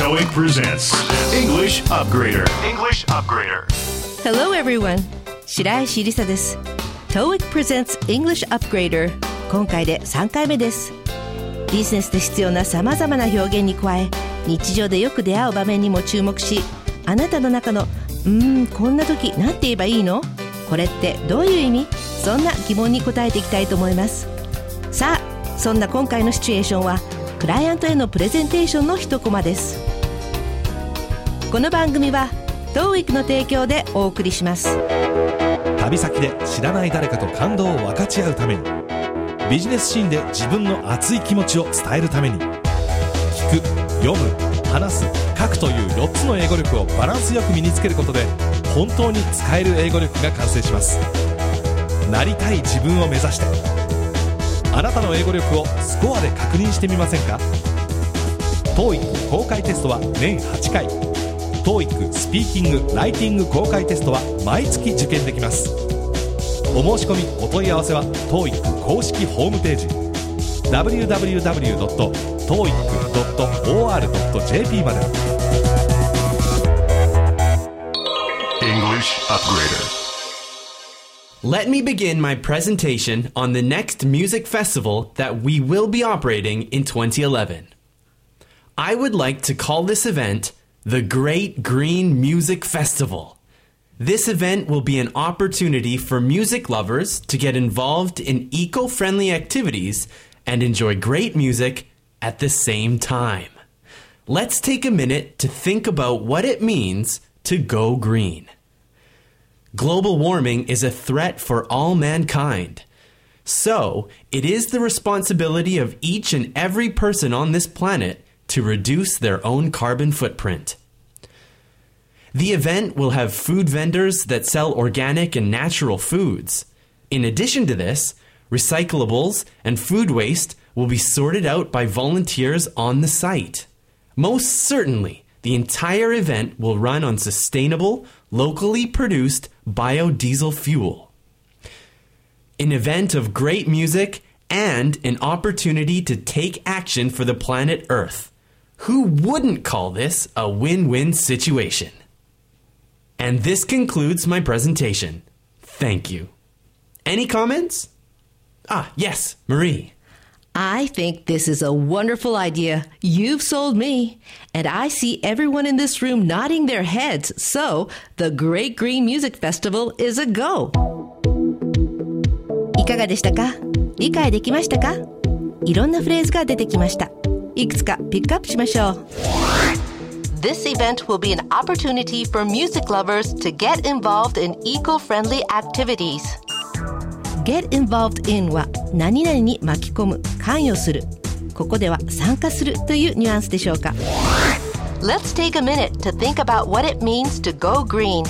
TOEIC presents English Upgrader. English Upgrader. Hello everyone. 白石りさです TOEIC presents English Upgrader. 今回で3回目です。ビジネスで必要なさまざまな表現に加え日常でよく出会う場面にも注目しあなたの中の「うーんこんな時何て言えばいいの？これってどういう意味?」そんな疑問に答えていきたいと思います。さあそんな今回のシチュエーションはクライアントへのプレゼンテーションの一コマですこの番組は TOEIC の提供でお送りします。旅先で知らない誰かと感動を分かち合うためにビジネスシーンで自分の熱い気持ちを伝えるために聞く読む話す書くという4つの英語力をバランスよく身につけることで本当に使える英語力が完成します。なりたい自分を目指してあなたの英語力をスコアで確認してみませんか？TOEIC 公開テストは年8回。TOEIC スピーキング・ライティング公開テストは毎月受験できますお申し込みお問い合わせは TOEIC 公式ホームページ www.toeic.or.jp まで English Upgrader. Let me begin my presentation on the next music festival that we will be operating in 2011. I would like to call this event the Great Green Music Festival. This event will be an opportunity for music lovers to get involved in eco friendly activities and enjoy great music at the same time. Let's take a minute to think about what it means to go green. Global warming is a threat for all mankind. So, it is the responsibility of each and every person on this planet to reduce their own carbon footprint. The event will have food vendors that sell organic and natural foods. In addition to this, recyclables and food waste will be sorted out by volunteers on the site. Most certainly, the entire event will run on sustainable, locally produced biodiesel fuel. An event of great music and an opportunity to take action for the planet Earth Who wouldn't call this a win win situation? And this concludes my presentation. Thank you. Any comments? Ah, yes, Marie. I think this is a wonderful idea. You've sold me. And I see everyone in this room nodding their heads. So, the Great Green Music Festival is a go. いかがでしたか理解できましたかいろんなフレーズが出てきました。 いくつかピックアップしましょう。This event will be an opportunity for music lovers to get involved in eco-friendly activities. Get involved in は何々に巻き込む、関与する。ここでは参加するというニュアンスでしょうか。Let's take a minute to think about what it means to go green.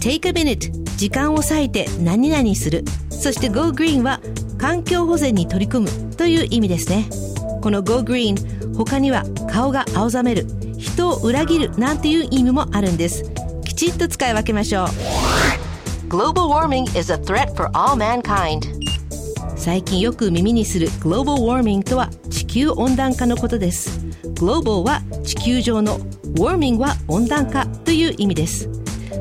Take a minute 時間を割いて何々する。そして Go Green は環境保全に取り組むという意味ですね。この Go Green 他には顔が青ざめる、人を裏切るなんていう意味もあるんです。きちっと使い分けましょう。Global warming is a threat for all mankind. 最近よく耳にする Global warming とは地球温暖化のことです。Global は地球上の Warming は温暖化という意味です。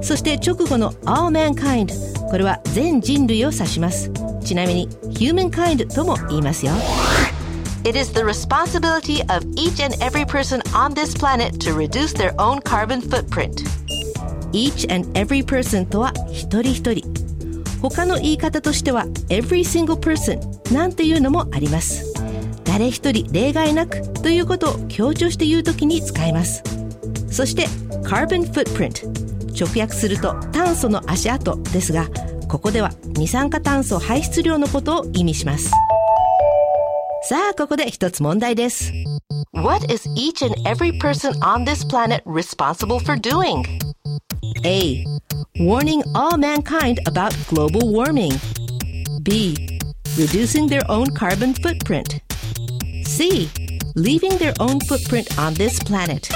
そして直後の All mankind これは全人類を指します。ちなみに Humankind とも言いますよ。It is the responsibility of each and every person on this planet to reduce their own carbon footprint. Each and every person とは一人一人。他の言い方としては every single person なんていうのもあります。誰一人例外なくということを強調して言うときに使います。そして carbon footprint 直訳すると炭素の足跡ですが、ここでは二酸化炭素排出量のことを意味します。さあ、ここで一つ問題です。What is each and every person on this planet responsible for doing? A. Warning all mankind about global warming. B. Reducing their own carbon footprint. C. Leaving their own footprint on this planet.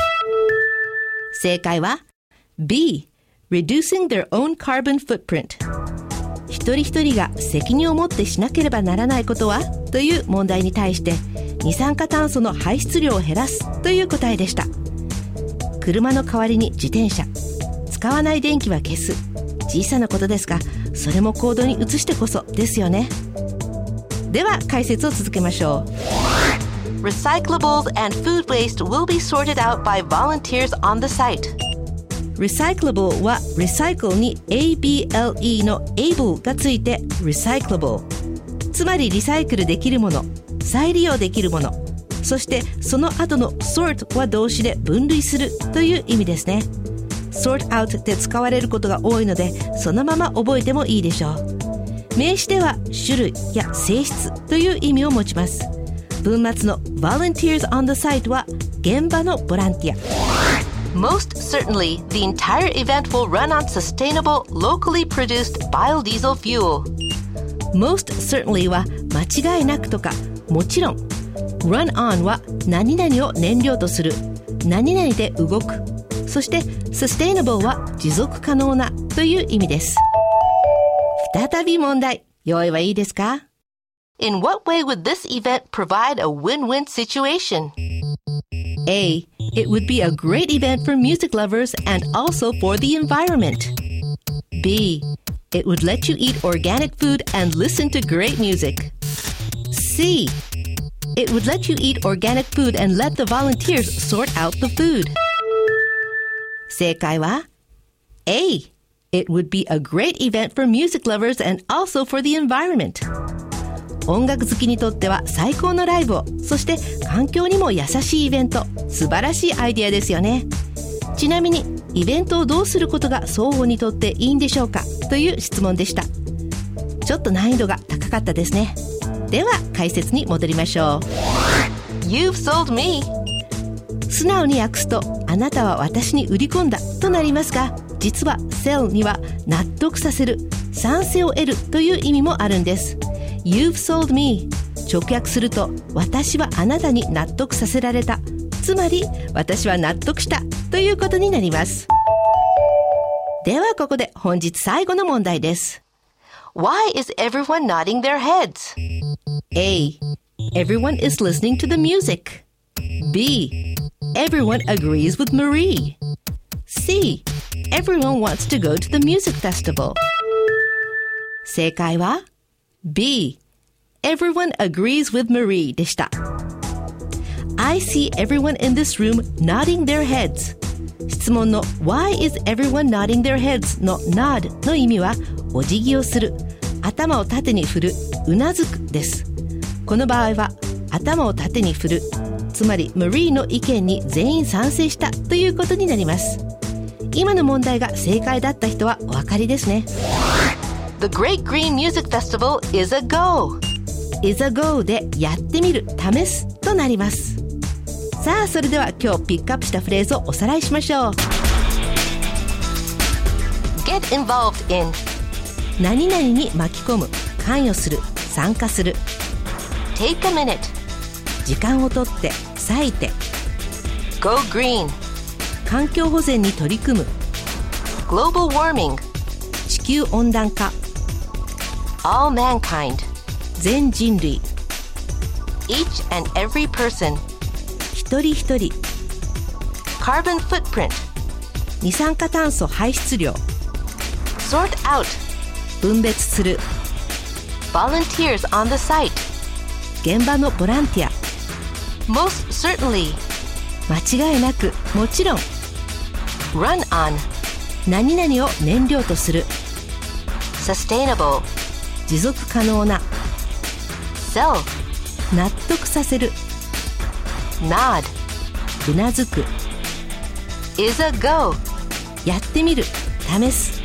正解は B. Reducing their own carbon footprint. 一人一人が責任を持ってしなければならないことは？という問題に対して二酸化炭素の排出量を減らすという答えでした。車の代わりに自転車。使わない電気は消す。小さなことですがそれも行動に移してこそですよね。では解説を続けましょう。Recyclables and food waste will be sorted out by volunteers on the site. Recyclable は recycle に ABLE の able がついて recyclable つまりリサイクルできるもの再利用できるもの。そしてその後の sort は動詞で分類するという意味ですね。sort out って使われることが多いのでそのまま覚えてもいいでしょう。名詞では種類や性質という意味を持ちます。文末の volunteers on the site は現場のボランティア。Most certainly, the entire event will run on sustainable, locally produced biodiesel fuel. most certainly は間違いなくとかもちろん run on は何々を燃料とする何々で動くそして sustainable は持続可能なという意味です再び問題用意はいいですか In what way would this event provide a win win situation? A. It would be a great event for music lovers and also for the environment. B. It would let you eat organic food and listen to great music. C. It would let you eat organic food and let the volunteers sort out the food. 正解は A. It would be a great event for music lovers and also for the environment. 音楽好きにとっては最高のライブをそして環境にも優しいイベント素晴らしいアイデアですよね。ちなみにイベントをどうすることが双方にとっていいんでしょうかという質問でした。ちょっと難易度が高かったですね。では解説に戻りましょう。You've sold me. 素直に訳すとあなたは私に売り込んだとなりますが実は sell には納得させる賛成を得るという意味もあるんです You've sold me 直訳すると私はあなたに納得させられたつまり私は納得したということになりますではここで本日最後の問題です Why is everyone nodding their heads? A. Everyone is listening to the music. B. Everyone agrees with Marie. C. Everyone wants to go to the music festival. 正解は B. Everyone agrees with Marie でした。I see everyone in this room nodding their heads. 質問の Why is everyone nodding their heads? の nod の意味はお辞儀をする、頭を縦に振る、うなずくです。この場合は頭を縦に振る、つまり Marie の意見に全員賛成したということになります。今の問題が正解だった人はお分かりですね。The Great Green Music Festival is a go. is a go でやってみる、試すとなります。さあ、それでは今日ピックアップしたフレーズをおさらいしましょう。Get involved in. 何々に巻き込む、関与する、参加する、Take a minute. 時間をとって、割いて、Go green. 環境保全に取り組む、Global warming. 地球温暖化、All mankind. 全人類、Each and every person. 一人一人、Carbon footprint. 二酸化炭素排出量、Sort out. 分別する、Volunteers on the site. 現場のボランティア、Most certainly. 間違いなく、もちろん、Run on. 何々を燃料とする、Sustainable. 持続可能な、Sell. 納得させる、Nod. うなずく、Is a go. やってみる。試す。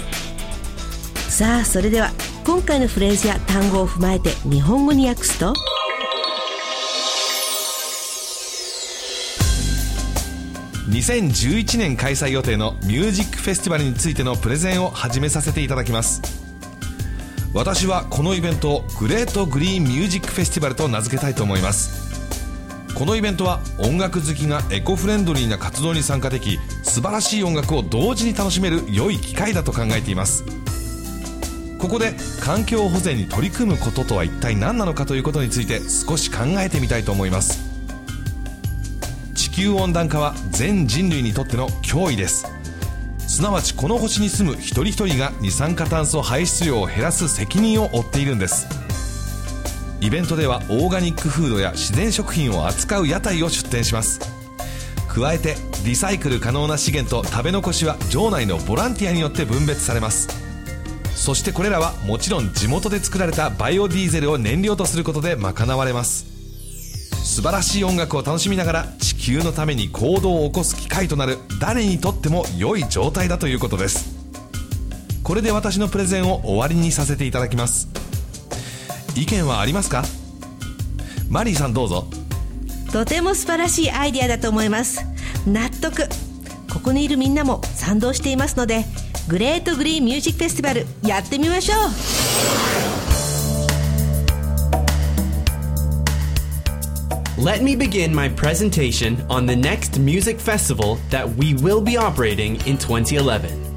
さあそれでは今回のフレーズや単語を踏まえて日本語に訳すと。2011年開催予定のミュージックフェスティバルについてのプレゼンを始めさせていただきます私はこのイベントをグレートグリーンミュージックフェスティバルと名付けたいと思います。このイベントは音楽好きがエコフレンドリーな活動に参加でき素晴らしい音楽を同時に楽しめる良い機会だと考えています。ここで環境保全に取り組むこととは一体何なのかということについて少し考えてみたいと思います。地球温暖化は全人類にとっての脅威です。すなわちこの星に住む一人一人が二酸化炭素排出量を減らす責任を負っているんです。イベントではオーガニックフードや自然食品を扱う屋台を出店します。加えてリサイクル可能な資源と食べ残しは場内のボランティアによって分別されます。そしてこれらはもちろん地元で作られたバイオディーゼルを燃料とすることで賄われます。素晴らしい音楽を楽しみながら地球のために行動を起こす機会となる誰にとっても良い状態だということです。これで私のプレゼンを終わりにさせていただきます。意見はありますか？マリーさんどうぞ。とても素晴らしいアイデアだと思います。納得。ここにいるみんなも賛同していますのでグレートグリーンミュージックフェスティバルやってみましょう。Let me begin my presentation on the next music festival that we will be operating in 2011.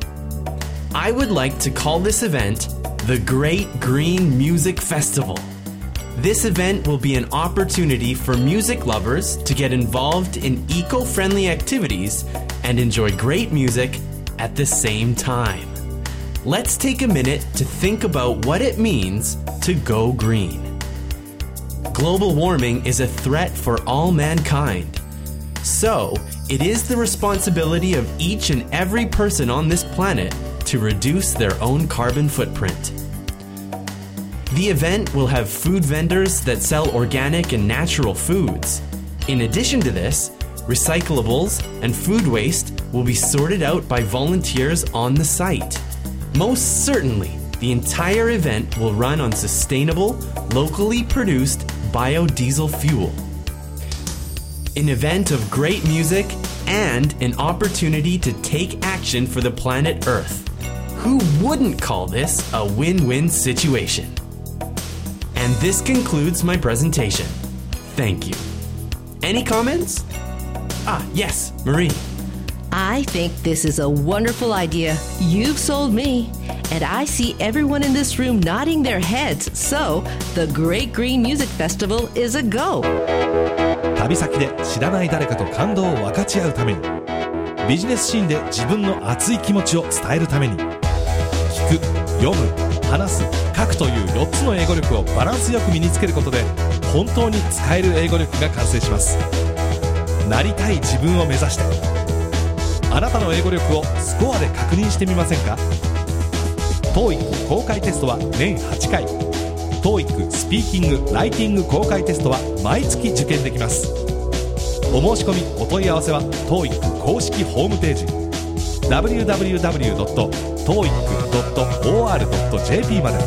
I would like to call this event the Great Green Music Festival. This event will be an opportunity for music lovers to get involved in eco friendly activities and enjoy great music at the same time. Let's take a minute to think about what it means to go green. Global warming is a threat for all mankind. So, it is the responsibility of each and every person on this planet to reduce their own carbon footprint. The event will have food vendors that sell organic and natural foods. In addition to this, recyclables and food waste will be sorted out by volunteers on the site. Most certainly, the entire event will run on sustainable, locally produced biodiesel fuel. An event of great music and an opportunity to take action for the planet Earth. Who wouldn't call this a win win situation? And this concludes my presentation. Thank you. Any comments? Ah, yes, Marie. I think this is a wonderful idea. You've sold me. And I see everyone in this room nodding their heads. So, the Great Green Music Festival is a go. 旅先で知らない誰かと感動を分かち合うためにビジネスシーンで自分の熱い気持ちを伝えるために聞く読む話す書くという4つの英語力をバランスよく身につけることで本当に使える英語力が完成しますなりたい自分を目指してあなたの英語力をスコアで確認してみませんか？ TOEIC 公開テストは年8回。 TOEIC スピーキングライティング公開テストは毎月受験できます。お申し込みお問い合わせは TOEIC 公式ホームページ www.toeic.or.jp まで。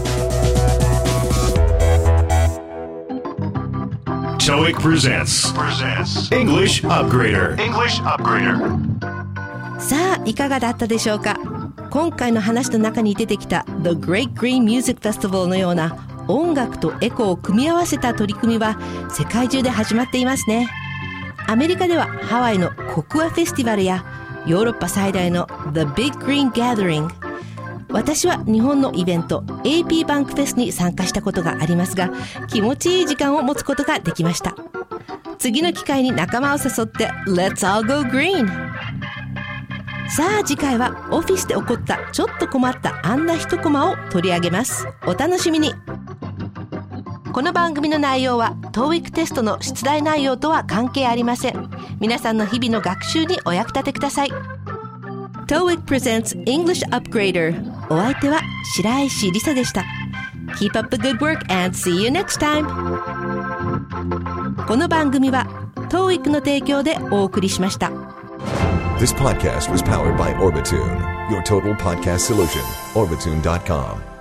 TOEIC presents English upgrade. English upgrade. さあ、いかがだったでしょうか？今回の話の中に出てきた The Great Green Music Festival のような音楽とエコを組み合わせた取り組みは世界中で始まっていますね。アメリカではハワイのコクアフェスティバルやヨーロッパ最大の The Big Green Gathering 私は日本のイベント AP バンクフェスに参加したことがありますが気持ちいい時間を持つことができました。次の機会に仲間を誘って Let's all go green! さあ次回はオフィスで起こったちょっと困ったあんな一コマを取り上げます。お楽しみに。この番組の内容は TOEIC テストの出題内容とは関係ありません。皆さんの日々の学習にお役立てください。TOEIC presents English Upgrader お相手は白石りさでした。Keep up the good work and see you next time この番組は TOEIC の提供でお送りしました This podcast was powered by Orbitune, your total podcast solution. Orbitune.com.